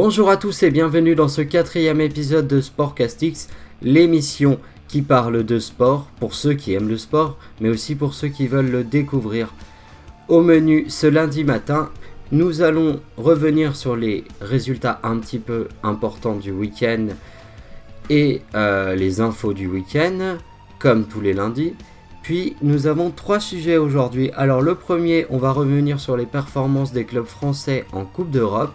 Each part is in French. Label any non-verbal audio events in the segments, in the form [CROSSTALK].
Bonjour à tous et bienvenue dans ce quatrième épisode de Sportcastix, l'émission qui parle de sport pour ceux qui aiment le sport, mais aussi pour ceux qui veulent le découvrir. Au menu ce lundi matin, nous allons revenir sur les résultats un petit peu importants du week-end et euh, les infos du week-end, comme tous les lundis. Puis nous avons trois sujets aujourd'hui. Alors le premier, on va revenir sur les performances des clubs français en Coupe d'Europe.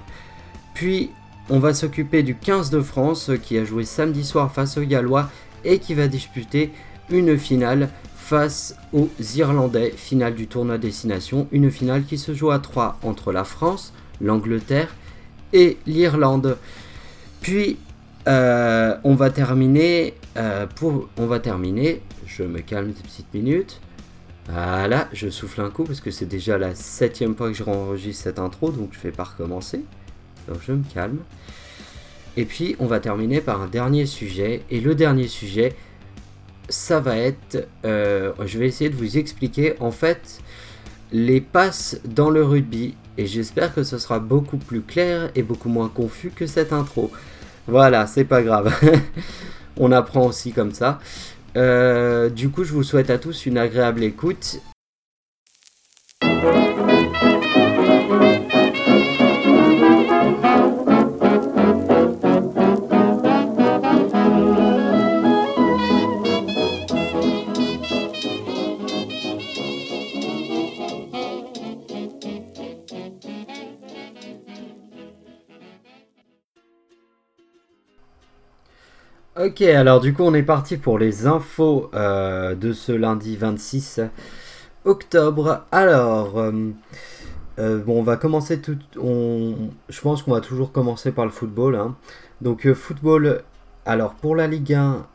Puis on va s'occuper du 15 de France qui a joué samedi soir face aux Gallois et qui va disputer une finale face aux Irlandais, finale du tournoi destination, une finale qui se joue à 3 entre la France, l'Angleterre et l'Irlande. Puis euh, on va terminer euh, terminer, je me calme une petite minute. Voilà, je souffle un coup parce que c'est déjà la septième fois que je enregistre cette intro, donc je vais pas recommencer. Donc je me calme. Et puis on va terminer par un dernier sujet. Et le dernier sujet, ça va être, euh, je vais essayer de vous expliquer en fait les passes dans le rugby. Et j'espère que ce sera beaucoup plus clair et beaucoup moins confus que cette intro. Voilà, c'est pas grave. [LAUGHS] on apprend aussi comme ça. Euh, du coup, je vous souhaite à tous une agréable écoute Ok, alors du coup on est parti pour les infos euh, de ce lundi 26 octobre. Alors, euh, euh, bon, on va commencer tout. Je pense qu'on va toujours commencer par le football. Hein. Donc football. Alors pour la Ligue 1,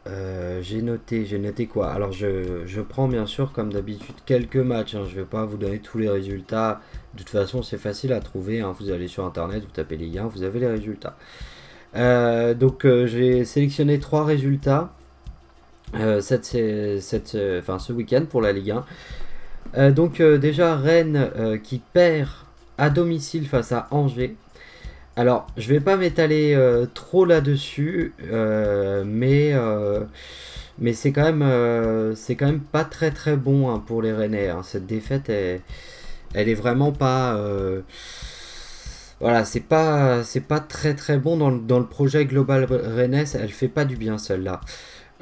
j'ai noté, j'ai noté quoi? Alors je, prends bien sûr comme d'habitude quelques matchs. Hein. Je ne vais pas vous donner tous les résultats. De toute façon, c'est facile à trouver. Hein. Vous allez sur internet, vous tapez Ligue 1, vous avez les résultats. Euh, donc euh, j'ai sélectionné trois résultats euh, cette, ce week-end pour la Ligue 1. donc déjà Rennes qui perd à domicile face à Angers. Alors je vais pas m'étaler trop là-dessus, mais mais c'est quand même quand même pas très très bon hein, pour les Rennais. Hein. Cette défaite elle est vraiment pas voilà, c'est pas, très très bon dans le, dans le projet Global Rennes, elle fait pas du bien celle-là.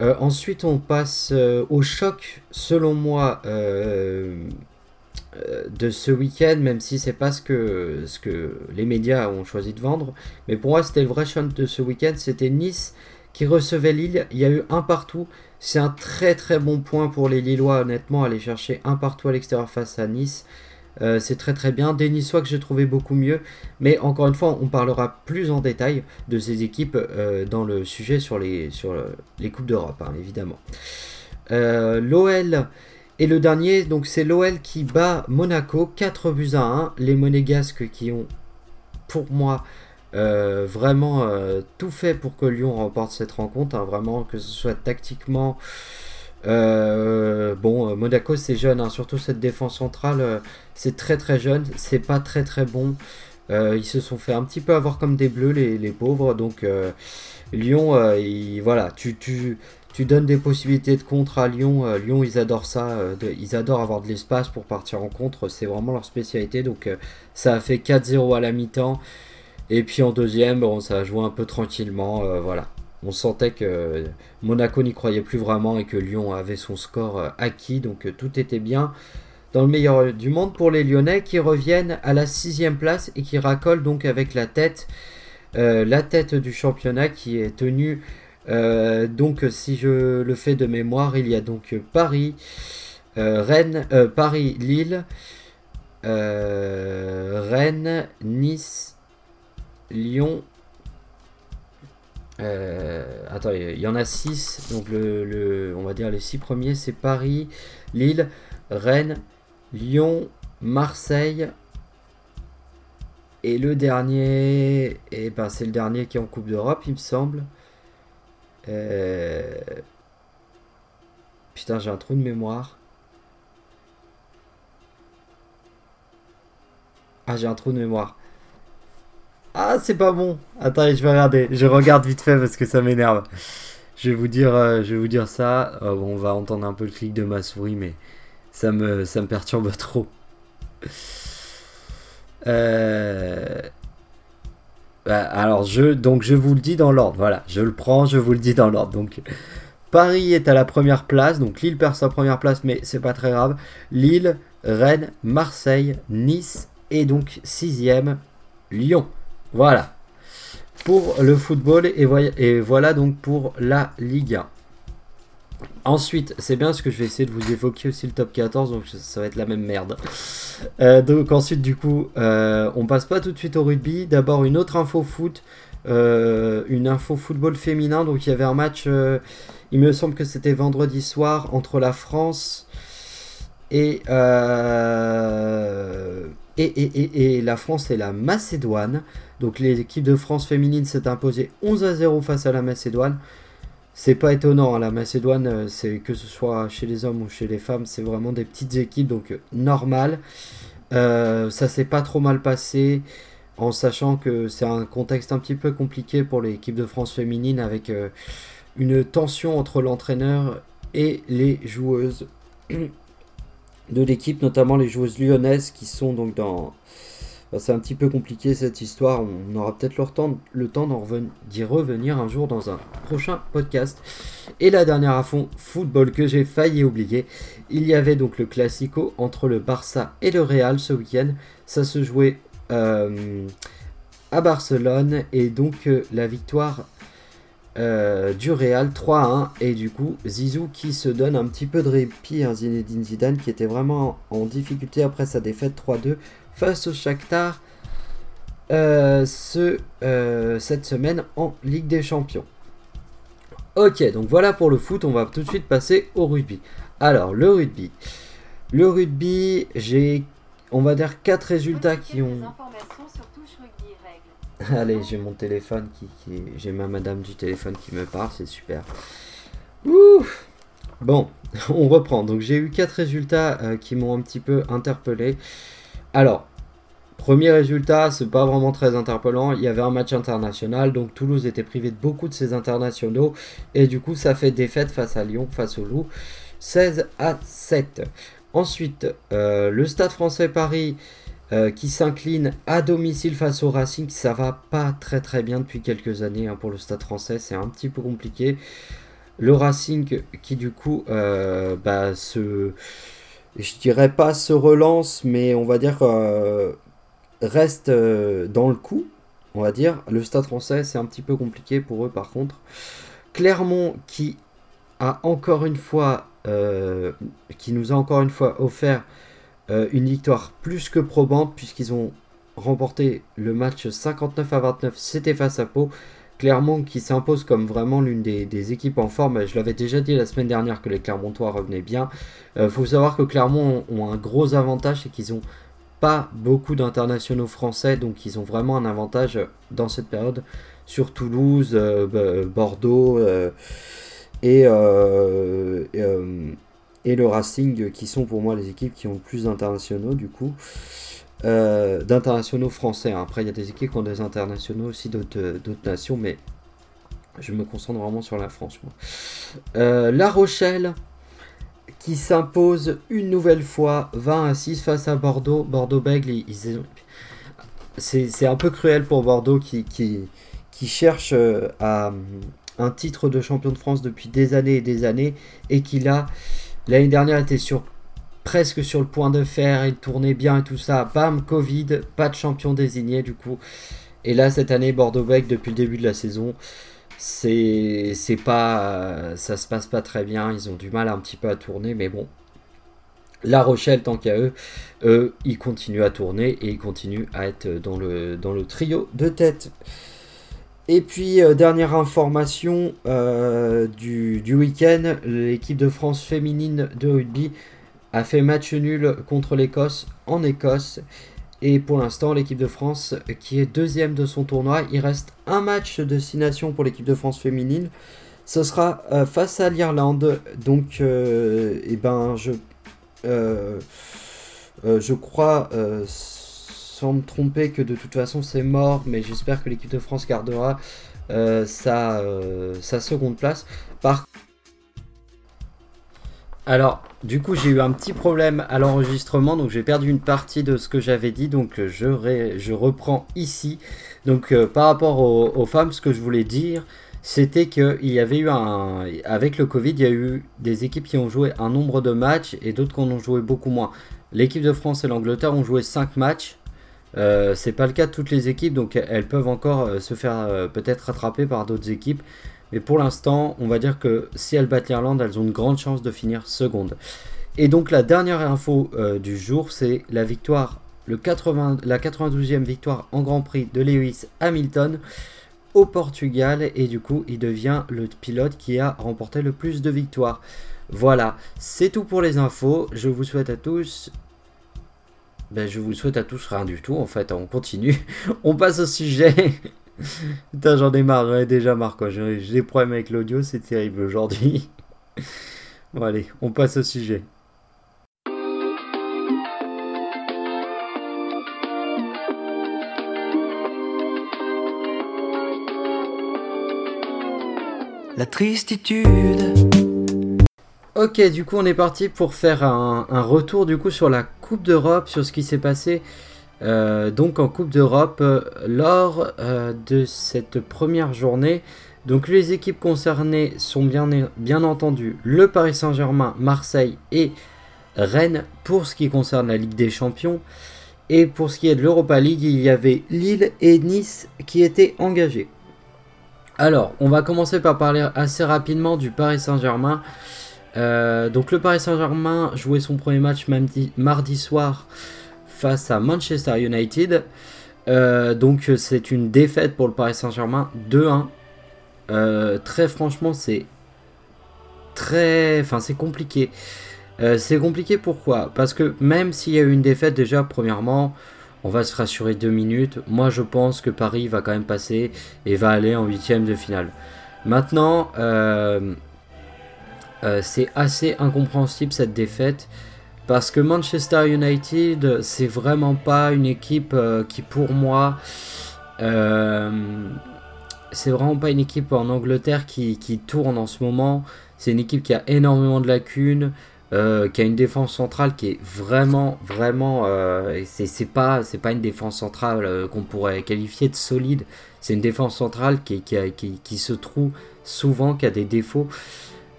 Euh, ensuite, on passe euh, au choc, selon moi, euh, de ce week-end, même si c'est pas ce que, ce que les médias ont choisi de vendre. Mais pour moi, c'était le vrai choc de ce week-end. C'était Nice qui recevait Lille. Il y a eu un partout. C'est un très très bon point pour les Lillois, honnêtement, aller chercher un partout à l'extérieur face à Nice. Euh, c'est très très bien. Des Niçois que j'ai trouvé beaucoup mieux. Mais encore une fois, on parlera plus en détail de ces équipes euh, dans le sujet sur les, Coupes d'Europe, hein, évidemment. Euh, L'OL est le dernier. Donc c'est l'OL qui bat Monaco 4 buts à 1. Les Monégasques qui ont, pour moi, vraiment tout fait pour que Lyon remporte cette rencontre. Hein, vraiment, que ce soit tactiquement euh, bon, euh, Monaco c'est jeune, hein, surtout cette défense centrale, euh, c'est très très jeune, c'est pas très très bon. ils se sont fait un petit peu avoir comme des bleus les, pauvres, donc Lyon, voilà, tu, donnes des possibilités de contre à Lyon. Lyon, ils adorent ça, ils adorent avoir de l'espace pour partir en contre, c'est vraiment leur spécialité. Donc ça a fait 4-0 à la mi-temps, et puis en deuxième, bon, ça a joué un peu tranquillement, voilà. On sentait que Monaco n'y croyait plus vraiment et que Lyon avait son score euh, acquis, donc euh, tout était bien dans le meilleur du monde pour les Lyonnais qui reviennent à la sixième place et qui racolent donc avec la tête, euh, la tête du championnat qui est tenue. donc si je le fais de mémoire, il y a donc Paris, Rennes, Paris, Lille, Rennes, Nice, Lyon euh, attends, il y en a 6. Donc, le, on va dire les 6 premiers c'est Paris, Lille, Rennes, Lyon, Marseille. Et le dernier, et eh ben, c'est le dernier qui est en Coupe d'Europe, il me semble. Euh, putain, j'ai un trou de mémoire. Ah, j'ai un trou de mémoire. Ah, c'est pas bon. Attendez, je vais regarder. Je regarde vite fait parce que ça m'énerve. Je vais vous dire, euh, je vais vous dire ça. Euh, on va entendre un peu le clic de ma souris, mais ça me, ça me perturbe [LAUGHS] trop. Euh, bah, alors, je, donc, je vous le dis dans l'ordre. Voilà, je le prends, je vous le dis dans l'ordre. Donc, Paris est à la première place. Donc, Lille perd sa première place, mais c'est pas très grave. Lille, Rennes, Marseille, Nice et donc sixième, Lyon. Voilà. Pour le football et, voilà donc pour la Ligue 1. Ensuite, c'est bien ce que je vais essayer de vous évoquer aussi le top 14, donc ça va être la même merde. Euh, donc ensuite, du coup, euh, on passe pas tout de suite au rugby. D'abord, une autre info foot, euh, une info football féminin. Donc il y avait un match, il me semble que c'était vendredi soir entre la France et, et, et, la France et la Macédoine. Donc l'équipe de France féminine s'est imposée 11 à 0 face à la Macédoine. C'est pas étonnant, hein, la Macédoine, euh, c'est que ce soit chez les hommes ou chez les femmes, c'est vraiment des petites équipes, donc euh, normal. Euh, ça s'est pas trop mal passé, en sachant que c'est un contexte un petit peu compliqué pour l'équipe de France féminine, avec une tension entre l'entraîneur et les joueuses [CLEARS THROAT] de l'équipe, notamment les joueuses lyonnaises qui sont donc dans c'est un petit peu compliqué cette histoire. On aura peut-être le temps, le d'y revenir un jour dans un prochain podcast. Et la dernière à fond, football que j'ai failli oublier. Il y avait donc le classico entre le Barça et le Real ce week-end. Ça se jouait euh, à Barcelone et donc euh, la victoire euh, du Real 3 1 et du coup Zizou qui se donne un petit peu de répit à Zinedine Zidane qui était vraiment en difficulté après sa défaite 3-2 face au Shakhtar euh, ce, euh, cette semaine en Ligue des Champions. Ok, donc voilà pour le foot, on va tout de suite passer au rugby. Alors, le rugby. Le rugby, j'ai, on va dire, quatre résultats qui ont... [LAUGHS] Allez, j'ai mon téléphone qui, j'ai ma madame du téléphone qui me parle, c'est super. Ouh bon, [LAUGHS] on reprend. Donc j'ai eu quatre résultats euh, qui m'ont un petit peu interpellé. Alors, premier résultat, c'est pas vraiment très interpellant. Il y avait un match international, donc Toulouse était privé de beaucoup de ses internationaux. Et du coup, ça fait défaite face à Lyon, face au Loup. 16 à 7. Ensuite, euh, le Stade français Paris euh, qui s'incline à domicile face au Racing. Ça va pas très très bien depuis quelques années hein, pour le Stade français. C'est un petit peu compliqué. Le Racing qui du coup euh, bah, je dirais pas se relance, mais on va dire euh, reste dans le coup, on va dire. Le Stade français, c'est un petit peu compliqué pour eux par contre. Clermont qui a encore une fois, qui nous a encore une fois offert une victoire plus que probante puisqu'ils ont remporté le match 59 à 29, c'était face à Pau. Clermont qui s'impose comme vraiment l'une des, équipes en forme. Je l'avais déjà dit la semaine dernière que les Clermontois revenaient bien. Il euh, faut savoir que Clermont ont, un gros avantage, c'est qu'ils n'ont pas beaucoup d'internationaux français, donc ils ont vraiment un avantage dans cette période sur Toulouse, euh, Bordeaux euh, et, et, le Racing, qui sont pour moi les équipes qui ont le plus d'internationaux du coup. Euh, d'internationaux français. Hein. Après, il y a des équipes qui ont des internationaux aussi d'autres nations, mais je me concentre vraiment sur la France. Euh, la Rochelle qui s'impose une nouvelle fois 20 à 6 face à Bordeaux. Bordeaux-Bègle, c'est un peu cruel pour Bordeaux qui, qui, qui cherche euh, à, un titre de champion de France depuis des années et des années et qui là, l'année dernière était sur presque sur le point de faire, il tournait bien et tout ça. Bam, Covid, pas de champion désigné du coup. Et là, cette année, Bordeaux-Bec, depuis le début de la saison, c'est pas ça se passe pas très bien ils ont du mal un petit peu à tourner mais bon La Rochelle tant qu'à eux eux ils continuent à tourner et ils continuent à être dans le trio de tête et puis euh, dernière information euh, du, du week-end l'équipe de France féminine de rugby a fait match nul contre l'Écosse en Écosse. Et pour l'instant, l'équipe de France qui est deuxième de son tournoi, il reste un match de destination pour l'équipe de France féminine. Ce sera euh, face à l'Irlande. Donc, eh ben, je, je crois sans me tromper que de toute façon c'est mort, mais j'espère que l'équipe de France gardera sa, sa, seconde place. Alors, du coup, j'ai eu un petit problème à l'enregistrement, donc j'ai perdu une partie de ce que j'avais dit, donc je, je reprends ici. Donc, par rapport aux femmes, ce que je voulais dire, c'était qu'il y avait eu un. Avec le Covid, il y a eu des équipes qui ont joué un nombre de matchs et d'autres qui en ont joué beaucoup moins. L'équipe de France et l'Angleterre ont joué 5 matchs. Euh, c'est pas le cas de toutes les équipes, donc elles peuvent encore euh, se faire euh, peut-être rattraper par d'autres équipes. Mais pour l'instant, on va dire que si elles battent l'Irlande, elles ont une grande chance de finir seconde. Et donc la dernière info du jour, c'est la victoire, le 80, la 92e victoire en Grand Prix de Lewis Hamilton au Portugal et du coup il devient le pilote qui a remporté le plus de victoires. Voilà, c'est tout pour les infos. Je vous souhaite à tous ben, je vous souhaite à tous rien du tout en fait, on continue. [LAUGHS] on passe au sujet. [LAUGHS] Putain, j'en ai marre, j'en ai déjà marre quoi. J'ai des problèmes avec l'audio, c'est terrible aujourd'hui. [LAUGHS] bon, allez, on passe au sujet. la tristitude. Ok, du coup, on est parti pour faire un, retour du coup sur la Coupe d'Europe, sur ce qui s'est passé euh, donc en Coupe d'Europe euh, lors euh, de cette première journée. Donc les équipes concernées sont bien, bien entendu le Paris Saint-Germain, Marseille et Rennes pour ce qui concerne la Ligue des Champions. Et pour ce qui est de l'Europa League, il y avait Lille et Nice qui étaient engagés. Alors, on va commencer par parler assez rapidement du Paris Saint-Germain. Euh, donc le Paris Saint-Germain jouait son premier match mardi, soir face à Manchester United. Euh, donc c'est une défaite pour le Paris Saint-Germain 2-1. Euh, très franchement c'est très... Enfin c'est compliqué. c'est compliqué pourquoi? Parce que même s'il y a eu une défaite déjà premièrement, on va se rassurer deux minutes. Moi, je pense que Paris va quand même passer et va aller en huitième de finale. Maintenant, euh, c'est assez incompréhensible cette défaite parce que Manchester United, c'est vraiment pas une équipe euh, qui, pour moi, c'est vraiment pas une équipe en Angleterre qui, tourne en ce moment. C'est une équipe qui a énormément de lacunes. Euh, qui a une défense centrale qui est vraiment, vraiment. Euh, c'est pas, pas une défense centrale euh, qu'on pourrait qualifier de solide. C'est une défense centrale qui, se trouve souvent, qui a des défauts.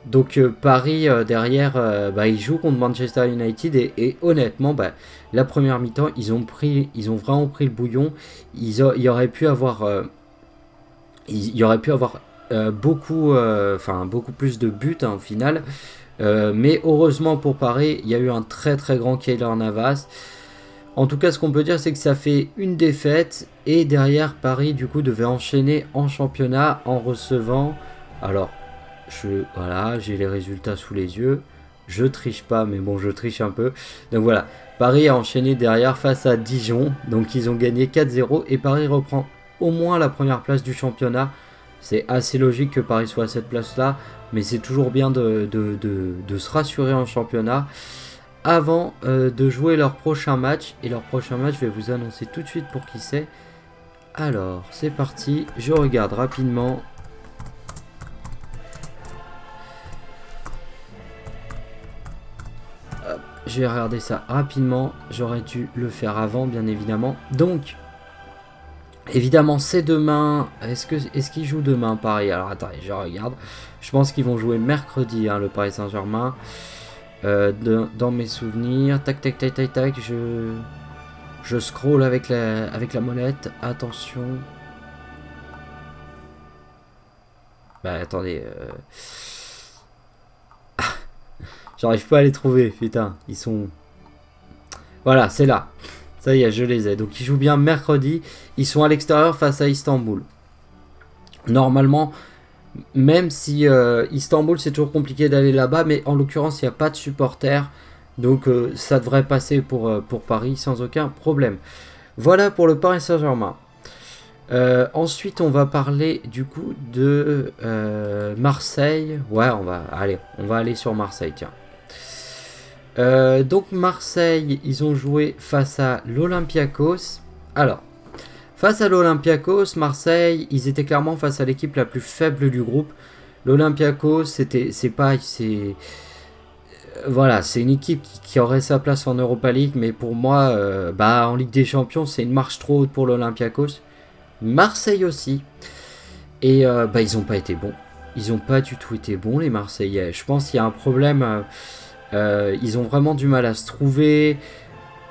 Donc Paris derrière, bah, il joue contre Manchester United et, honnêtement, bah, la première mi-temps, ils ont pris, ils ont vraiment pris le bouillon. Ils, il aurait pu avoir, il, y aurait pu avoir beaucoup plus de buts hein, au final. Euh, mais heureusement pour Paris, il y a eu un très très grand Keylor Navas. En tout cas, ce qu'on peut dire, c'est que ça fait une défaite. Et derrière, Paris, du coup, devait enchaîner en championnat en recevant. Alors, je, voilà, j'ai les résultats sous les yeux. Je triche pas, mais bon, je triche un peu. Donc voilà, Paris a enchaîné derrière face à Dijon. Donc ils ont gagné 4-0. Et Paris reprend au moins la première place du championnat. C'est assez logique que Paris soit à cette place-là mais c'est toujours bien de, se rassurer en championnat avant euh, de jouer leur prochain match. Et leur prochain match, je vais vous annoncer tout de suite pour qui c'est. Alors, c'est parti, je regarde rapidement. Je vais regarder ça rapidement. J'aurais dû le faire avant, bien évidemment. Donc, évidemment, c'est demain. Est-ce est-ce qu'ils jouent demain Pareil. Alors, attendez, je regarde. Je pense qu'ils vont jouer mercredi, hein, le Paris Saint-Germain. Euh, dans mes souvenirs. Tac, tac, tac, tac, tac. Je, je scroll avec la, avec la molette. Attention. Bah, attendez. Euh... J'arrive pas à les trouver, putain. Ils sont. Voilà, c'est là. Ça y est, je les ai. Donc, ils jouent bien mercredi. Ils sont à l'extérieur face à Istanbul. Normalement, même si euh, Istanbul c'est toujours compliqué d'aller là-bas, mais en l'occurrence il n'y a pas de supporters, donc euh, ça devrait passer pour, euh, pour Paris sans aucun problème. Voilà pour le Paris Saint-Germain. ensuite on va parler du coup de Marseille. Ouais on va on va aller sur Marseille tiens. Donc Marseille, ils ont joué face à l'Olympiakos. Alors, face à l'Olympiakos, Marseille, ils étaient clairement face à l'équipe la plus faible du groupe. L'Olympiakos, c'était, c'est pas, c'est, voilà, c'est une équipe qui, aurait sa place en Europa League, mais pour moi, euh, bah, en Ligue des Champions, c'est une marche trop haute pour l'Olympiakos. Marseille aussi. Et euh, bah, ils n'ont pas été bons. Ils n'ont pas du tout été bons, les Marseillais. Je pense qu'il y a un problème. Euh, ils ont vraiment du mal à se trouver.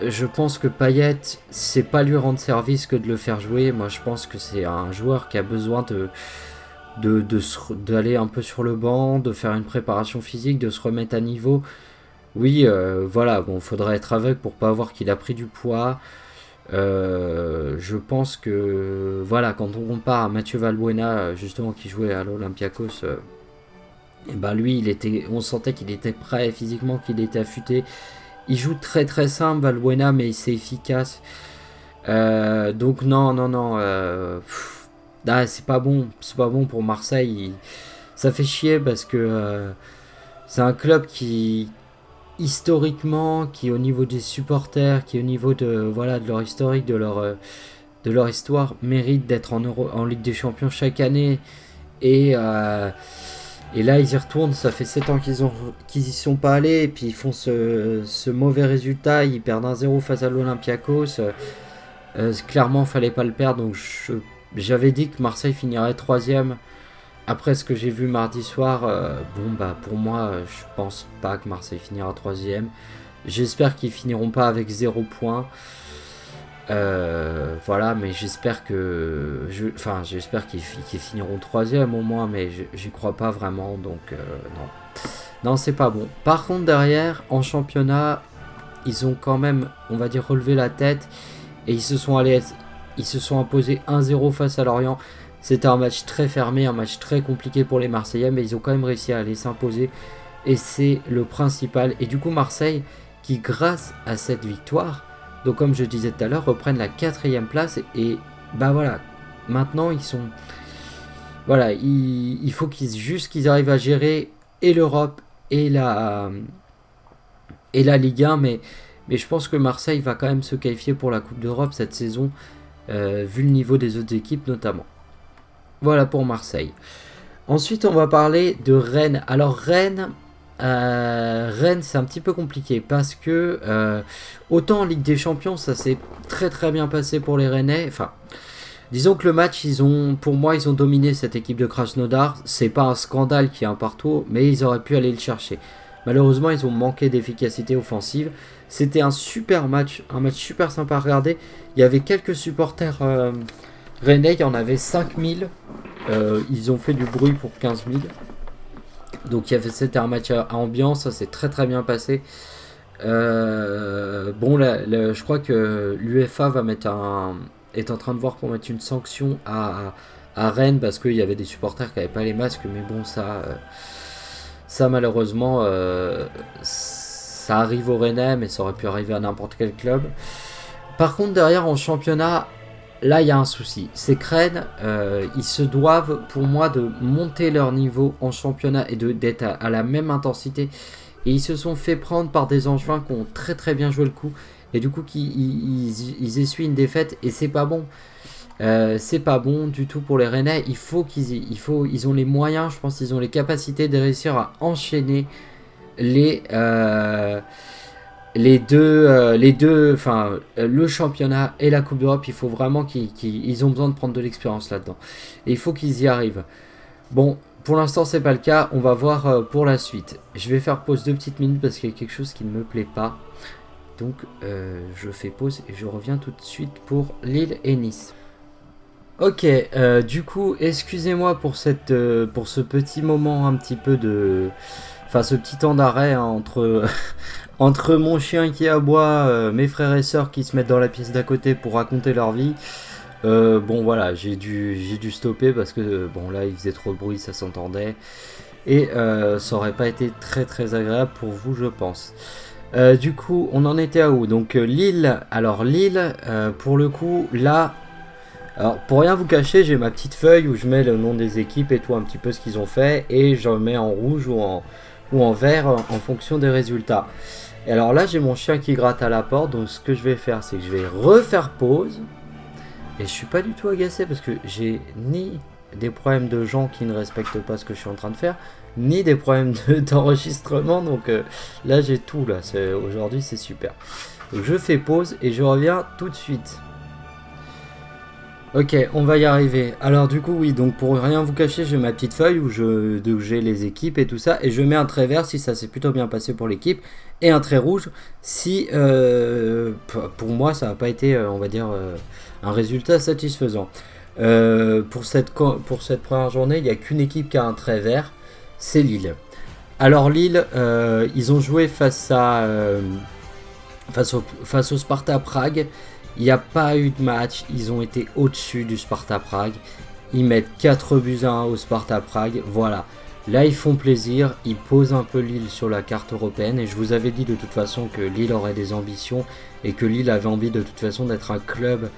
Je pense que Payet, c'est pas lui rendre service que de le faire jouer. Moi, je pense que c'est un joueur qui a besoin de d'aller un peu sur le banc, de faire une préparation physique, de se remettre à niveau. Oui, euh, voilà, bon, faudrait être aveugle pour pas voir qu'il a pris du poids. Euh, je pense que, voilà, quand on compare à Mathieu Valbuena, justement, qui jouait à l'Olympiakos, et euh, eh ben lui, il était, on sentait qu'il était prêt physiquement, qu'il était affûté. Il joue très très simple, Valbuena, mais c'est efficace. donc non, non, non. Ah, c'est pas bon, c'est pas bon pour Marseille. Ça fait chier parce que euh, c'est un club qui, historiquement, qui au niveau des supporters, qui au niveau de voilà de leur historique, de leur euh, de leur histoire, mérite d'être en en Ligue des Champions chaque année. Et euh, et là, ils y retournent. Ça fait 7 ans qu'ils ont qu'ils y sont pas allés. Et puis ils font ce, ce mauvais résultat. Ils perdent un 0 face à l'Olympiakos. clairement, fallait pas le perdre. Donc j'avais dit que Marseille finirait troisième. Après ce que j'ai vu mardi soir, euh, bon bah pour moi, je pense pas que Marseille finira troisième. J'espère qu'ils finiront pas avec zéro point. Euh, voilà, mais j'espère que, enfin, j'espère qu'ils finiront troisième au moins, mais j'y crois pas vraiment, donc euh, non, non, c'est pas bon. Par contre, derrière, en championnat, ils ont quand même, on va dire, relevé la tête et ils se sont allés ils se sont imposés 1-0 face à Lorient. C'était un match très fermé, un match très compliqué pour les Marseillais, mais ils ont quand même réussi à aller s'imposer. Et c'est le principal. Et du coup, Marseille, qui grâce à cette victoire, donc comme je disais tout à l'heure, reprennent la quatrième place. Et bah voilà, maintenant ils sont. Voilà, il, faut qu'ils juste qu'ils arrivent à gérer et l'Europe et la et la Ligue 1, mais mais je pense que Marseille va quand même se qualifier pour la Coupe d'Europe cette saison. Euh, vu le niveau des autres équipes notamment. Voilà pour Marseille. Ensuite, on va parler de Rennes. Alors Rennes, euh, Rennes, c'est un petit peu compliqué parce que euh, autant en Ligue des Champions, ça s'est très très bien passé pour les Rennais. Enfin, disons que le match, ils ont, pour moi, ils ont dominé cette équipe de Krasnodar. C'est pas un scandale qui est un partout, mais ils auraient pu aller le chercher. Malheureusement, ils ont manqué d'efficacité offensive. C'était un super match, un match super sympa à regarder. Il y avait quelques supporters euh, rennais, il y en avait 5000. Euh, ils ont fait du bruit pour 15 000. Donc c'était un match à, ambiance, ça s'est très très bien passé. Euh, bon, je crois que l'UFA va mettre un, est en train de voir pour mettre une sanction à, Rennes parce qu'il y avait des supporters qui n'avaient pas les masques, mais bon, ça, ça malheureusement, ça arrive au Rennes, mais ça aurait pu arriver à n'importe quel club. Par contre, derrière en championnat, là il y a un souci. C'est que Rennes, euh, ils se doivent pour moi de monter leur niveau en championnat et d'être à, la même intensité. Et ils se sont fait prendre par des Angevins qui ont très très bien joué le coup. Et du coup, qui, ils, essuient une défaite et c'est pas bon. Euh, c'est pas bon du tout pour les Rennais. Il faut qu'ils, il faut, ils ont les moyens, je pense, qu'ils ont les capacités de réussir à enchaîner les, euh, les deux, euh, les deux, enfin, le championnat et la Coupe d'Europe, il faut vraiment qu'ils ont besoin de prendre de l'expérience là-dedans. Et il faut qu'ils y arrivent. Bon, pour l'instant, c'est pas le cas. On va voir euh, pour la suite. Je vais faire pause deux petites minutes parce qu'il y a quelque chose qui ne me plaît pas. Donc, je fais pause et je reviens tout de suite pour Lille et Nice. Ok, du coup, excusez-moi pour ce petit moment un petit peu de, Enfin, ce petit temps d'arrêt hein, entre, entre mon chien qui aboie, euh, mes frères et sœurs qui se mettent dans la pièce d'à côté pour raconter leur vie. Euh, bon, voilà, j'ai dû, j'ai dû stopper parce que bon, là, il faisait trop de bruit, ça s'entendait. Et euh, ça aurait pas été très très agréable pour vous, je pense. du coup, on en était à où? Donc, Lille. Alors, Lille, pour le coup, là, alors, pour rien vous cacher, j'ai ma petite feuille où je mets le nom des équipes et tout, un petit peu ce qu'ils ont fait, et je mets en rouge ou en vert en fonction des résultats. Et alors là, j'ai mon chien qui gratte à la porte, donc ce que je vais faire, c'est que je vais refaire pause. Et je suis pas du tout agacé parce que j'ai ni des problèmes de gens qui ne respectent pas ce que je suis en train de faire, ni des problèmes [LAUGHS] d'enregistrement. donc euh, là, j'ai tout. là. Aujourd'hui, c'est super. Donc je fais pause et je reviens tout de suite. Ok, on va y arriver. Alors du coup, oui, donc pour rien vous cacher, j'ai ma petite feuille où j'ai les équipes et tout ça, et je mets un trait vert si ça s'est plutôt bien passé pour l'équipe, et un trait rouge si euh, pour moi ça n'a pas été, euh, on va dire, un résultat satisfaisant. Euh, pour, cette, pour cette première journée, il n'y a qu'une équipe qui a un trait vert, c'est Lille. Alors Lille, euh, ils ont joué face, à, euh, face, au, face au Sparta Prague. Il n'y a pas eu de match, ils ont été au-dessus du Sparta Prague. Ils mettent 4 buts à 1 au Sparta Prague. Voilà. Là, ils font plaisir, ils posent un peu Lille sur la carte européenne. Et je vous avais dit de toute façon que Lille aurait des ambitions et que Lille avait envie de toute façon d'être un club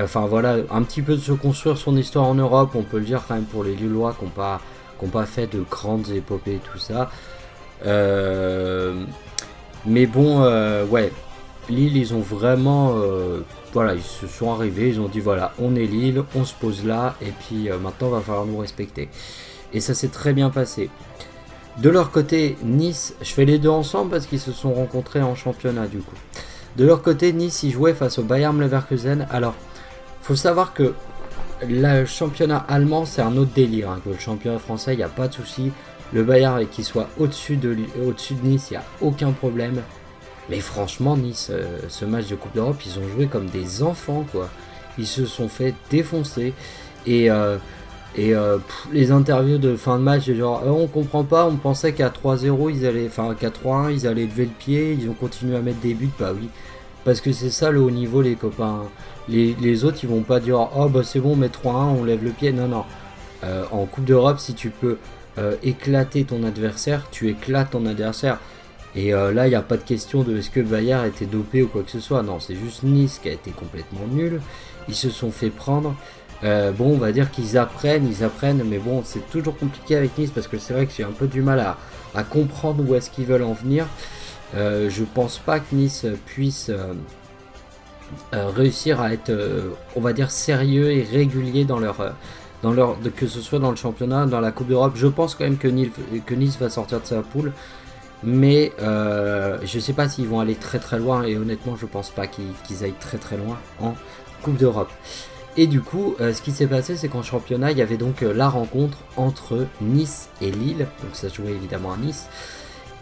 Enfin voilà, un petit peu de se construire son histoire en Europe, on peut le dire quand même pour les Lillois qui n'ont pas, fait de grandes épopées et tout ça. Euh, mais bon, euh, ouais, Lille, ils ont vraiment. Euh, voilà, ils se sont arrivés, ils ont dit voilà, on est Lille, on se pose là, et puis maintenant, il va falloir nous respecter. Et ça s'est très bien passé. De leur côté, Nice, je fais les deux ensemble parce qu'ils se sont rencontrés en championnat du coup. De leur côté, Nice, ils jouaient face au Bayern Leverkusen. Alors, faut savoir que le championnat allemand, c'est un autre délire. Hein, que le championnat français, il n'y a pas de souci. Le Bayern, qui soit au-dessus de, au de Nice, il n'y a aucun problème. Mais franchement, Nice, euh, ce match de Coupe d'Europe, ils ont joué comme des enfants, quoi. Ils se sont fait défoncer. Et, euh, euh, les interviews de fin de match, genre, on comprend pas, on pensait qu'à 3-0, ils allaient, enfin qu'à 3-1, ils allaient lever le pied, ils ont continué à mettre des buts, bah oui. Parce que c'est ça le haut niveau, les copains. Les, autres, ils vont pas dire Oh, bah c'est bon, on met 3-1, on lève le pied. Non, non. En Coupe d'Europe, si tu peux éclater ton adversaire, tu éclates ton adversaire. Et euh, là, il n'y a pas de question de est-ce que Bayard était dopé ou quoi que ce soit. Non, c'est juste Nice qui a été complètement nul. Ils se sont fait prendre. bon, on va dire qu'ils apprennent, ils apprennent, mais bon, c'est toujours compliqué avec Nice parce que c'est vrai que j'ai un peu du mal à, comprendre où est-ce qu'ils veulent en venir. je pense pas que Nice puisse euh, réussir à être, euh, on va dire, sérieux et régulier dans leur, euh, que ce soit dans le championnat, dans la Coupe d'Europe. Je pense quand même que Nice va sortir de sa poule, mais je ne sais pas s'ils vont aller très très loin et honnêtement, je pense pas qu'ils aillent très très loin en Coupe d'Europe. Et du coup, ce qui s'est passé, c'est qu'en championnat, il y avait donc la rencontre entre Nice et Lille. Donc ça se jouait évidemment à Nice.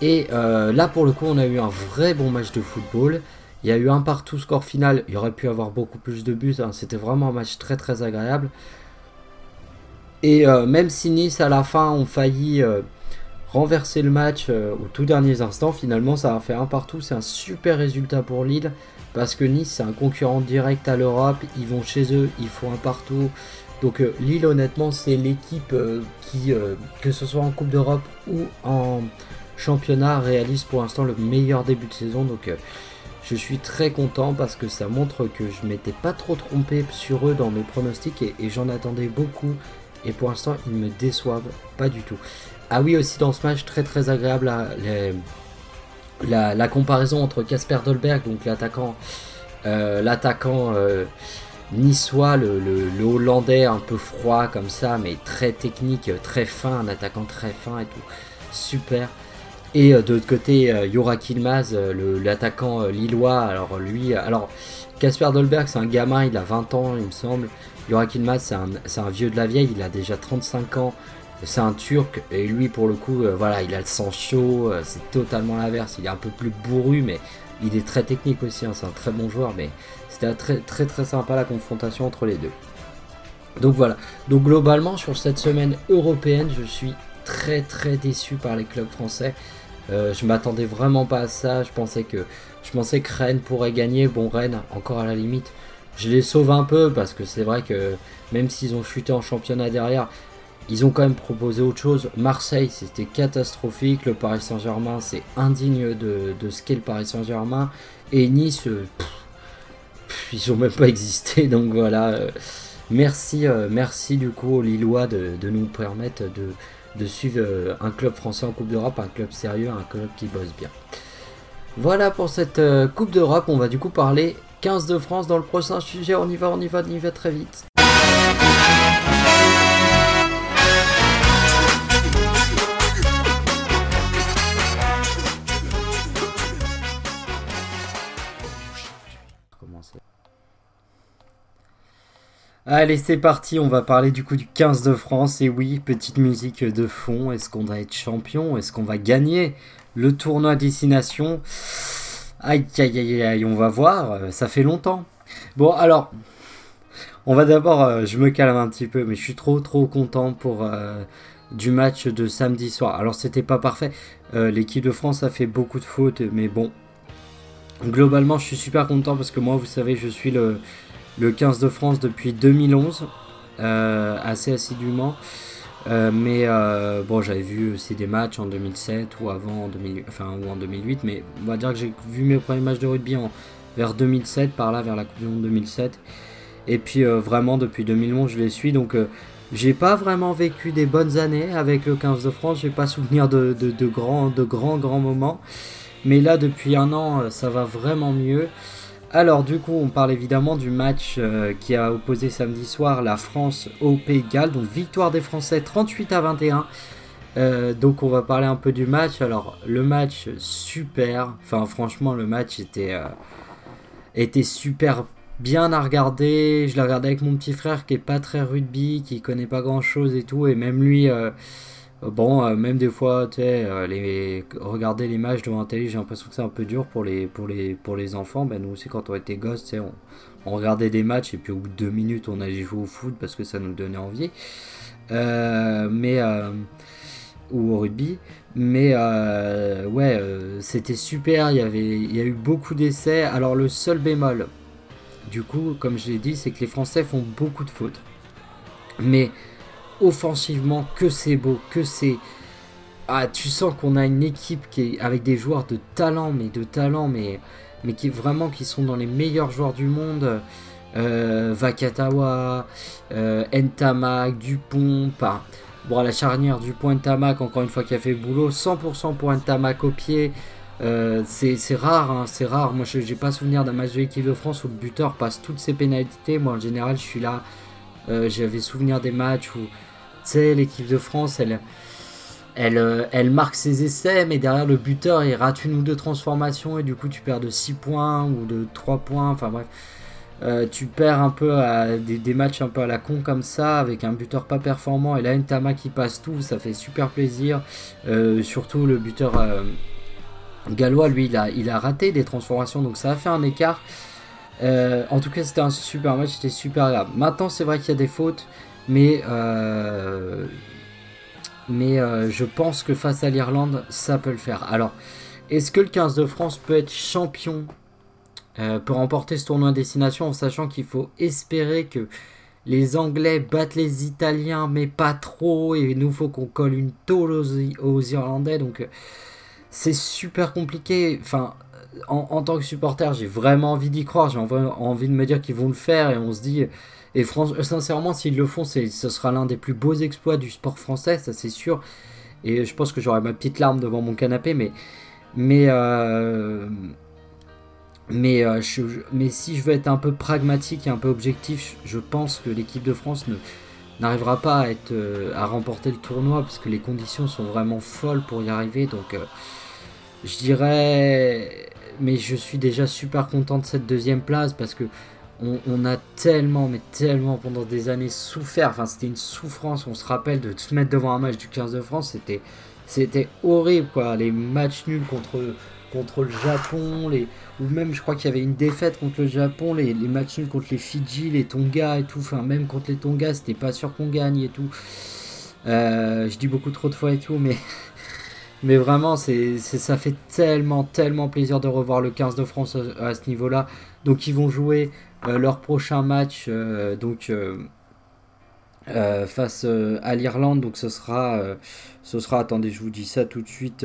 Et là, pour le coup, on a eu un vrai bon match de football. Il y a eu un partout score final. Il y aurait pu avoir beaucoup plus de buts. Hein. C'était vraiment un match très très agréable. Et euh, même si Nice à la fin ont failli euh, renverser le match euh, au tout dernier instant, finalement ça a fait un partout. C'est un super résultat pour Lille. Parce que Nice c'est un concurrent direct à l'Europe. Ils vont chez eux, ils font un partout. Donc Lille honnêtement c'est l'équipe qui, que ce soit en Coupe d'Europe ou en championnat, réalise pour l'instant le meilleur début de saison. Donc je suis très content parce que ça montre que je m'étais pas trop trompé sur eux dans mes pronostics et, j'en attendais beaucoup. Et pour l'instant, ils me déçoivent pas du tout. Ah oui, aussi dans ce match, très très agréable la, comparaison entre Casper Dolberg, donc l'attaquant, euh, l'attaquant euh, niçois, le, Hollandais un peu froid comme ça, mais très technique, très fin, un attaquant très fin et tout. Super. Et euh, de l'autre côté, Yora Kilmaz, l'attaquant lillois. Alors lui, alors Casper Dolberg, c'est un gamin, il a 20 ans, il me semble. Yora Kilmaz, c'est un, vieux de la vieille, il a déjà 35 ans. C'est un turc, et lui, pour le coup, voilà, il a le sang chaud, c'est totalement l'inverse. Il est un peu plus bourru, mais il est très technique aussi, hein, c'est un très bon joueur, mais c'était très très très sympa la confrontation entre les deux. Donc voilà, donc globalement sur cette semaine européenne, je suis très très déçu par les clubs français. Euh, je m'attendais vraiment pas à ça. Je pensais que je pensais que Rennes pourrait gagner. Bon Rennes, encore à la limite, je les sauve un peu parce que c'est vrai que même s'ils ont chuté en championnat derrière, ils ont quand même proposé autre chose. Marseille, c'était catastrophique. Le Paris Saint-Germain, c'est indigne de, ce qu'est le Paris Saint-Germain. Et Nice, euh, ils ont même pas existé. [LAUGHS] Donc voilà. Euh, merci, merci du coup aux Lillois de nous permettre de, suivre euh, un club français en Coupe d'Europe, un club sérieux, un club qui bosse bien. Voilà pour cette euh, Coupe d'Europe, on va du coup parler 15 de France dans le prochain sujet. On y va, on y va, on y va très vite. Allez, c'est parti, on va parler du coup du 15 de France. Et oui, petite musique de fond. Est-ce qu'on va être champion? Est-ce qu'on va gagner le tournoi destination Aïe, aïe, aïe, aïe, on va voir. Ça fait longtemps. Bon, alors, on va d'abord, euh, je me calme un petit peu, mais je suis trop, trop content pour euh, du match de samedi soir. Alors, c'était pas parfait. Euh, l'équipe de France a fait beaucoup de fautes, mais bon. Globalement, je suis super content parce que moi, vous savez, je suis le le 15 de France depuis 2011, euh, assez assidûment. Euh, mais euh, bon, j'avais vu aussi des matchs en 2007 ou avant, en, 2000, enfin, ou en 2008. Mais on va dire que j'ai vu mes premiers matchs de rugby en, vers 2007, par là, vers la Coupe du Monde 2007. Et puis vraiment, depuis 2011, je les suis. Donc j'ai pas vraiment vécu des bonnes années avec le 15 de France. J'ai pas souvenir de, grands, de grands, grands moments. Mais là, depuis un an, ça va vraiment mieux. Alors du coup, on parle évidemment du match euh, qui a opposé samedi soir la France au Pays de Galles. Donc victoire des Français 38 à 21. Euh, donc on va parler un peu du match. Alors le match super. Enfin franchement le match était, euh, super bien à regarder. Je l'ai regardé avec mon petit frère qui est pas très rugby, qui connaît pas grand chose et tout. Et même lui bon, euh, même des fois, tu sais, euh, regarder les matchs devant la télé, j'ai l'impression que c'est un peu dur pour les, pour les, pour les enfants. Ben, nous aussi, quand on était gosses, on, regardait des matchs et puis au bout de deux minutes, on allait jouer au foot parce que ça nous donnait envie. mais, ou au rugby. Mais ouais, c'était super, il y, avait, il y a eu beaucoup d'essais. Alors, le seul bémol, du coup, comme je l'ai dit, c'est que les Français font beaucoup de fautes. Mais offensivement, que c'est beau, que c'est. Ah, tu sens qu'on a une équipe qui est avec des joueurs de talent, mais de talent, mais, mais qui vraiment qui sont dans les meilleurs joueurs du monde. Euh, Vakatawa, euh, Ntamak, Dupont, pas. Bon, la charnière Dupont Ntamak, encore une fois, qui a fait boulot. 100% pour Ntamak au pied. Euh, c'est rare, hein, c'est rare. Moi, je n'ai pas souvenir d'un match de l'équipe de France où le buteur passe toutes ses pénalités. Moi, en général, je suis là. Euh, j'avais souvenir des matchs où sais, l'équipe de France, euh, elle marque ses essais, mais derrière le buteur, il rate une ou deux transformations et du coup, tu perds de 6 points ou de 3 points. Enfin bref. Euh, tu perds un peu des, matchs un peu à la con comme ça avec un buteur pas performant et là une Tama qui passe tout ça fait super plaisir euh, surtout le buteur gallois lui il a, il a raté des transformations donc ça a fait un écart en tout cas c'était un super match c'était super agréable maintenant c'est vrai qu'il y a des fautes mais, euh, mais euh, je pense que face à l'Irlande, ça peut le faire. Alors, est-ce que le 15 de France peut être champion euh, peut remporter ce tournoi de destination en sachant qu'il faut espérer que les Anglais battent les Italiens, mais pas trop, et nous faut qu'on colle une tôle aux, Irlandais, donc c'est super compliqué. Enfin, en, en, tant que supporter, j'ai vraiment envie d'y croire, j'ai envie de me dire qu'ils vont le faire, et on se dit, et sincèrement, s'ils le font, ce sera l'un des plus beaux exploits du sport français, ça c'est sûr. Et je pense que j'aurai ma petite larme devant mon canapé, mais. Mais. Euh, mais, euh, mais si je veux être un peu pragmatique et un peu objectif, je pense que l'équipe de France n'arrivera pas euh, à remporter le tournoi parce que les conditions sont vraiment folles pour y arriver. Donc je dirais, mais je suis déjà super content de cette deuxième place parce que on, a tellement, mais tellement pendant des années souffert. Enfin, c'était une souffrance. On se rappelle de se mettre devant un match du 15 de France, c'était, c'était horrible, quoi. Les matchs nuls contre, le Japon, les, ou même, je crois qu'il y avait une défaite contre le Japon, les, matchs nuls contre les Fidji, les Tonga et tout. Enfin, même contre les Tonga, c'était pas sûr qu'on gagne et tout. Euh, je dis beaucoup trop de fois et tout, mais. [LAUGHS] Mais vraiment, c'est, ça fait tellement, tellement plaisir de revoir le 15 de France à ce niveau-là. Donc ils vont jouer leur prochain match euh, donc euh, face à l'Irlande. Donc ce sera, ce sera. Attendez, je vous dis ça tout de suite.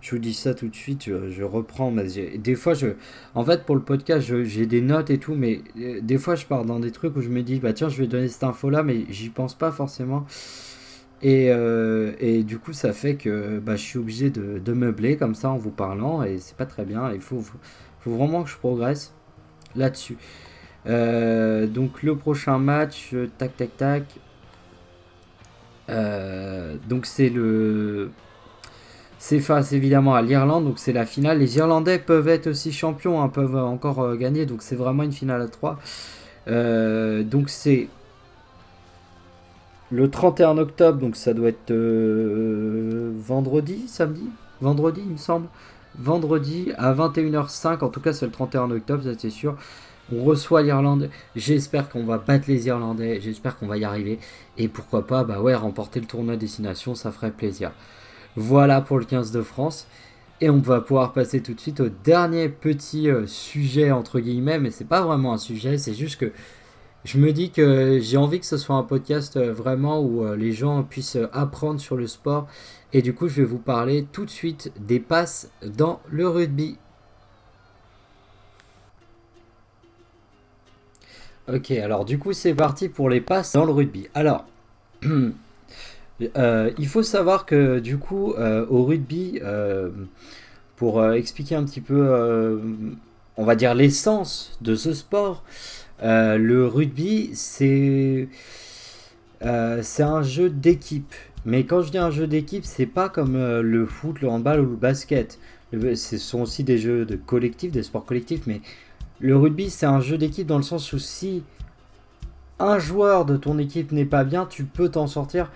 je vous dis ça tout de suite. Je, reprends. Mais des fois, je, en fait, pour le podcast, j'ai des notes et tout, mais des fois, je pars dans des trucs où je me dis, bah tiens, je vais donner cette info là, mais j'y pense pas forcément. Et, et, du coup, ça fait que bah, je suis obligé de, de, meubler comme ça en vous parlant et c'est pas très bien. Il faut, faut, vraiment que je progresse. là-dessus. Donc le prochain match, tac tac tac. donc c'est le c'est face évidemment à l'Irlande, donc c'est la finale. Les Irlandais peuvent être aussi champions, hein, peuvent encore gagner, donc c'est vraiment une finale à 3. donc c'est le 31 octobre, donc ça doit être euh, vendredi, samedi? Vendredi, il me semble. Vendredi à 21h05, en tout cas c'est le 31 octobre, ça c'est sûr. On reçoit l'Irlande. J'espère qu'on va battre les Irlandais. J'espère qu'on va y arriver. Et pourquoi pas, bah ouais, remporter le tournoi destination, ça ferait plaisir. Voilà pour le 15 de France. Et on va pouvoir passer tout de suite au dernier petit euh, sujet, entre guillemets, mais c'est pas vraiment un sujet, c'est juste que je me dis que j'ai envie que ce soit un podcast euh, vraiment où euh, les gens puissent apprendre sur le sport. Et du coup, je vais vous parler tout de suite des passes dans le rugby. Ok, alors du coup, c'est parti pour les passes dans le rugby. Alors, [CLEARS THROAT] il faut savoir que du coup, au rugby, pour expliquer un petit peu, on va dire, l'essence de ce sport, euh, le rugby, c'est euh, un jeu d'équipe. Mais quand je dis un jeu d'équipe, c'est pas comme euh, le foot, le handball ou le basket. ce sont aussi des jeux de collectif, des sports collectifs. Mais le rugby, c'est un jeu d'équipe dans le sens où si un joueur de ton équipe n'est pas bien, tu peux t'en sortir.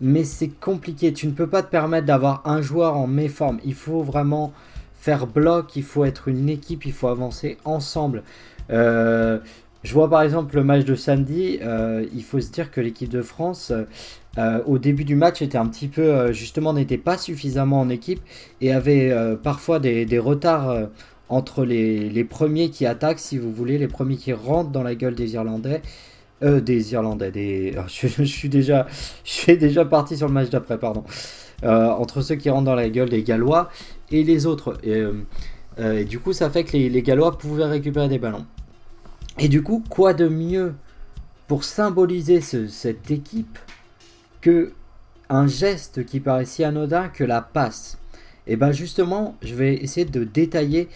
Mais c'est compliqué. Tu ne peux pas te permettre d'avoir un joueur en méforme. Il faut vraiment faire bloc, il faut être une équipe, il faut avancer ensemble. Euh, je vois par exemple le match de samedi, euh, il faut se dire que l'équipe de France, euh, au début du match, était un petit peu, justement, n'était pas suffisamment en équipe et avait parfois des, retards entre les, premiers qui attaquent, si vous voulez, les premiers qui rentrent dans la gueule des Irlandais. des Irlandais, des... [LAUGHS] Je, suis déjà, [LAUGHS] je suis déjà parti sur le match d'après, pardon. entre ceux qui rentrent dans la gueule des Gallois et les autres. Et, du coup, ça fait que les, les Gallois pouvaient récupérer des ballons. Et du coup, quoi de mieux pour symboliser cette équipe que un geste qui paraît si anodin que la passe? Et bien justement, je vais essayer de détailler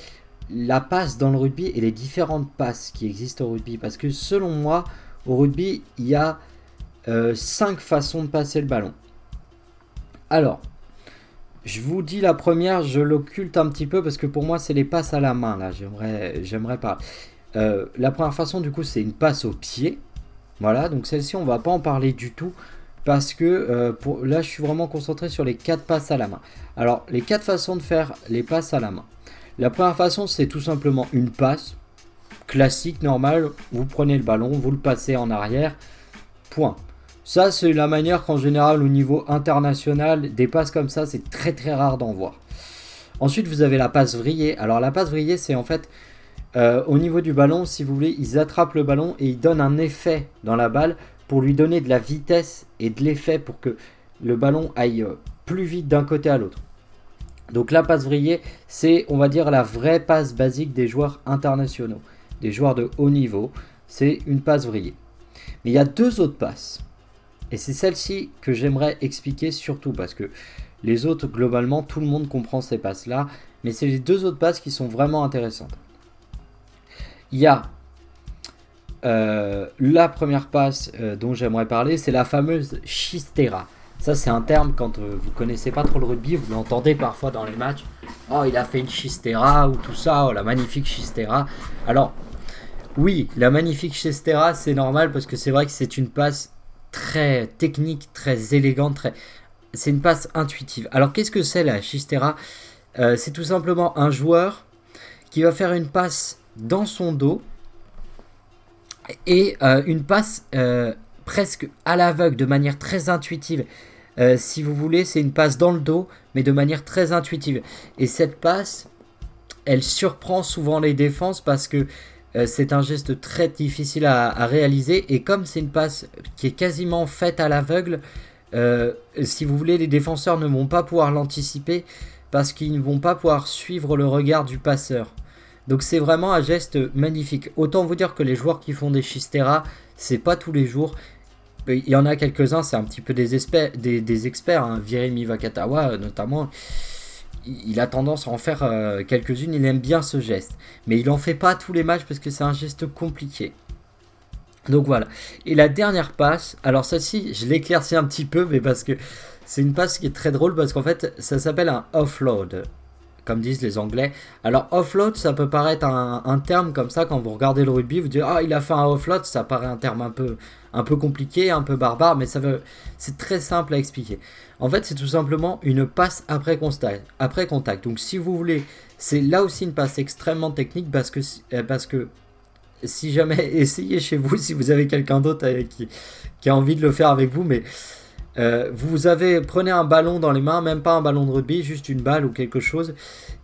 la passe dans le rugby et les différentes passes qui existent au rugby. Parce que selon moi, au rugby, il y a euh, cinq façons de passer le ballon. Alors, je vous dis la première, je l'occulte un petit peu parce que pour moi, c'est les passes à la main. Là, j'aimerais, j'aimerais pas. Euh, la première façon, du coup, c'est une passe au pied. Voilà, donc celle-ci, on va pas en parler du tout parce que euh, pour, là, je suis vraiment concentré sur les quatre passes à la main. Alors, les quatre façons de faire les passes à la main. La première façon, c'est tout simplement une passe classique, normale. Vous prenez le ballon, vous le passez en arrière. Point. Ça, c'est la manière qu'en général, au niveau international, des passes comme ça, c'est très très rare d'en voir. Ensuite, vous avez la passe vrillée. Alors, la passe vrillée, c'est en fait euh, au niveau du ballon, si vous voulez, ils attrapent le ballon et ils donnent un effet dans la balle pour lui donner de la vitesse et de l'effet pour que le ballon aille euh, plus vite d'un côté à l'autre. Donc la passe vrillée, c'est, on va dire, la vraie passe basique des joueurs internationaux, des joueurs de haut niveau. C'est une passe vrillée. Mais il y a deux autres passes. Et c'est celle-ci que j'aimerais expliquer surtout parce que les autres, globalement, tout le monde comprend ces passes-là. Mais c'est les deux autres passes qui sont vraiment intéressantes. Il y a euh, la première passe euh, dont j'aimerais parler, c'est la fameuse chistera. Ça, c'est un terme quand euh, vous connaissez pas trop le rugby, vous l'entendez parfois dans les matchs. Oh, il a fait une chistera ou tout ça, oh, la magnifique chistera. Alors, oui, la magnifique chistera, c'est normal parce que c'est vrai que c'est une passe très technique, très élégante, très... c'est une passe intuitive. Alors, qu'est-ce que c'est la chistera? C'est tout simplement un joueur qui va faire une passe dans son dos et euh, une passe euh, presque à l'aveugle, de manière très intuitive. Euh, si vous voulez, c'est une passe dans le dos, mais de manière très intuitive. Et cette passe, elle surprend souvent les défenses parce que c'est un geste très difficile à, réaliser. Et comme c'est une passe qui est quasiment faite à l'aveugle, si vous voulez, les défenseurs ne vont pas pouvoir l'anticiper parce qu'ils ne vont pas pouvoir suivre le regard du passeur. Donc c'est vraiment un geste magnifique. Autant vous dire que les joueurs qui font des Chistera, c'est pas tous les jours. Il y en a quelques-uns, c'est un petit peu des, experts. Hein. Virimi Vakatawa euh, notamment. il a tendance à en faire quelques-unes. Il aime bien ce geste. Mais il en fait pas tous les matchs parce que c'est un geste compliqué. Donc voilà. Et la dernière passe, alors celle-ci, je l'éclaircis un petit peu, mais parce que c'est une passe qui est très drôle parce qu'en fait, ça s'appelle un offload, comme disent les Anglais. Alors offload, ça peut paraître un, terme comme ça quand vous regardez le rugby, vous dites ah il a fait un offload, ça paraît un terme un peu un peu compliqué, un peu barbare, mais ça veut, c'est très simple à expliquer. En fait, c'est tout simplement une passe après contact. Donc si vous voulez, c'est là aussi une passe extrêmement technique parce que si jamais, [LAUGHS] essayez chez vous, si vous avez quelqu'un d'autre qui, qui, a envie de le faire avec vous, mais euh, vous avez, prenez un ballon dans les mains, même pas un ballon de rugby, juste une balle ou quelque chose,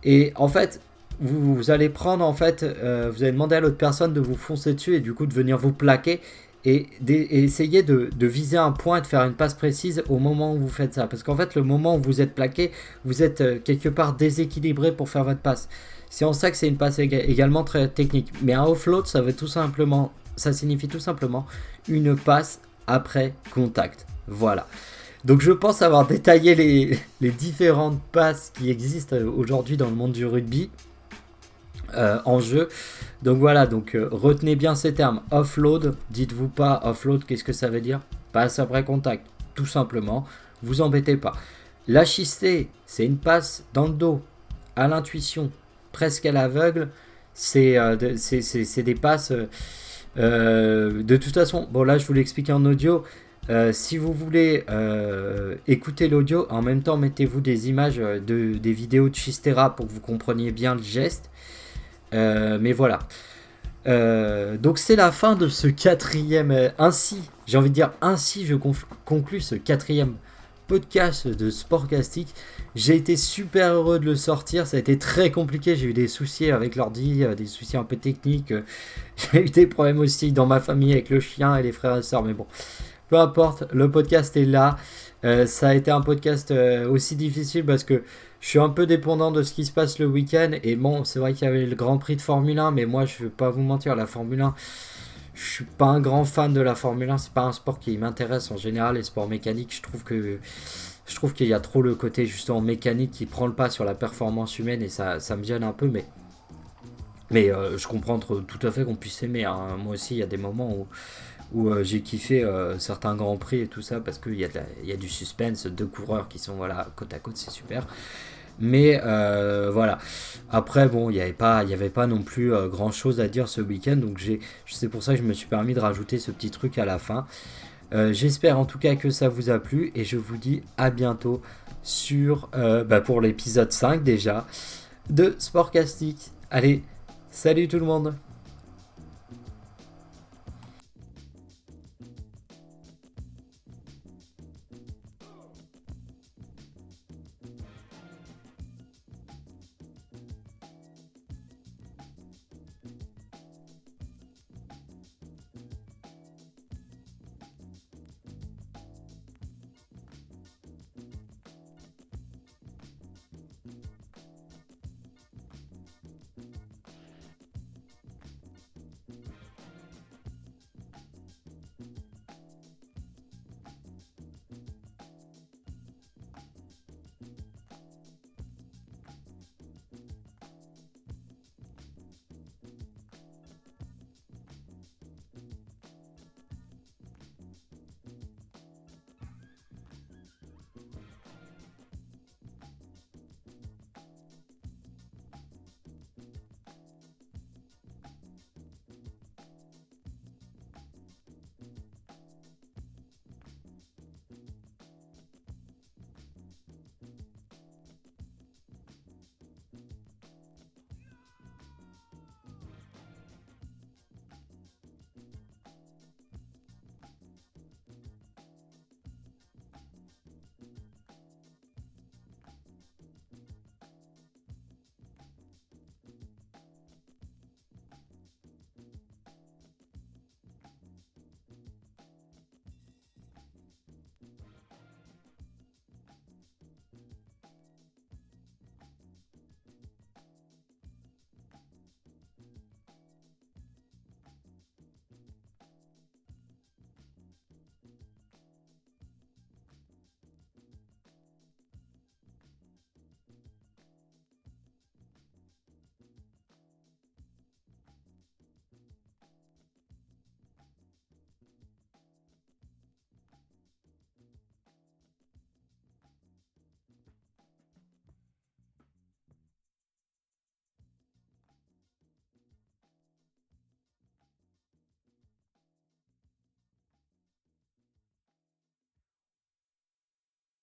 et en fait, vous, allez prendre, en fait, euh, vous allez demander à l'autre personne de vous foncer dessus et du coup de venir vous plaquer et, essayer de, de, viser un point et de faire une passe précise au moment où vous faites ça. Parce qu'en fait, le moment où vous êtes plaqué, vous êtes euh, quelque part déséquilibré pour faire votre passe. C'est en ça que c'est une passe également très technique. Mais un offload, ça veut tout simplement, ça signifie tout simplement une passe après contact. Voilà. Donc je pense avoir détaillé les, différentes passes qui existent aujourd'hui dans le monde du rugby euh, en jeu. Donc voilà, donc euh, retenez bien ces termes. Offload, dites-vous pas offload, qu'est-ce que ça veut dire? Passe après contact, tout simplement. Vous embêtez pas. La c'est une passe dans le dos, à l'intuition, presque à l'aveugle. C'est euh, des passes. Euh, euh, de toute façon, bon là je vous l'explique en audio. Si vous voulez écouter l'audio, en même temps mettez-vous des images de, des vidéos de Chistera pour que vous compreniez bien le geste. mais voilà. donc c'est la fin de ce quatrième. ainsi, j'ai envie de dire, ainsi je conclus ce quatrième podcast de Sportcastic. J'ai été super heureux de le sortir. Ça a été très compliqué. J'ai eu des soucis avec l'ordi, euh, des soucis un peu techniques. [LAUGHS] J'ai eu des problèmes aussi dans ma famille avec le chien et les frères et sœurs. Mais bon, peu importe, le podcast est là. Euh, ça a été un podcast euh, aussi difficile parce que je suis un peu dépendant de ce qui se passe le week-end. Et bon, c'est vrai qu'il y avait le Grand Prix de Formule 1, mais moi, je ne vais pas vous mentir, la Formule 1, je suis pas un grand fan de la Formule 1. C'est pas un sport qui m'intéresse en général. Les sports mécaniques, je trouve que je trouve qu'il y a trop le côté justement mécanique qui prend le pas sur la performance humaine et ça, me gêne un peu. Mais, mais euh, je comprends tout à fait qu'on puisse aimer. Hein. Moi aussi, il y a des moments où, où euh, j'ai kiffé euh, certains grands prix et tout ça parce qu'il y, a y a du suspense, deux coureurs qui sont voilà, côte à côte, c'est super. Mais euh, voilà. Après, bon, il n'y avait, pas, avait pas non plus grand chose à dire ce week-end. Donc c'est pour ça que je me suis permis de rajouter ce petit truc à la fin. J'espère en tout cas que ça vous a plu. Et je vous dis à bientôt sur, bah, pour l'épisode 5 déjà de Sportcastic. Allez, salut tout le monde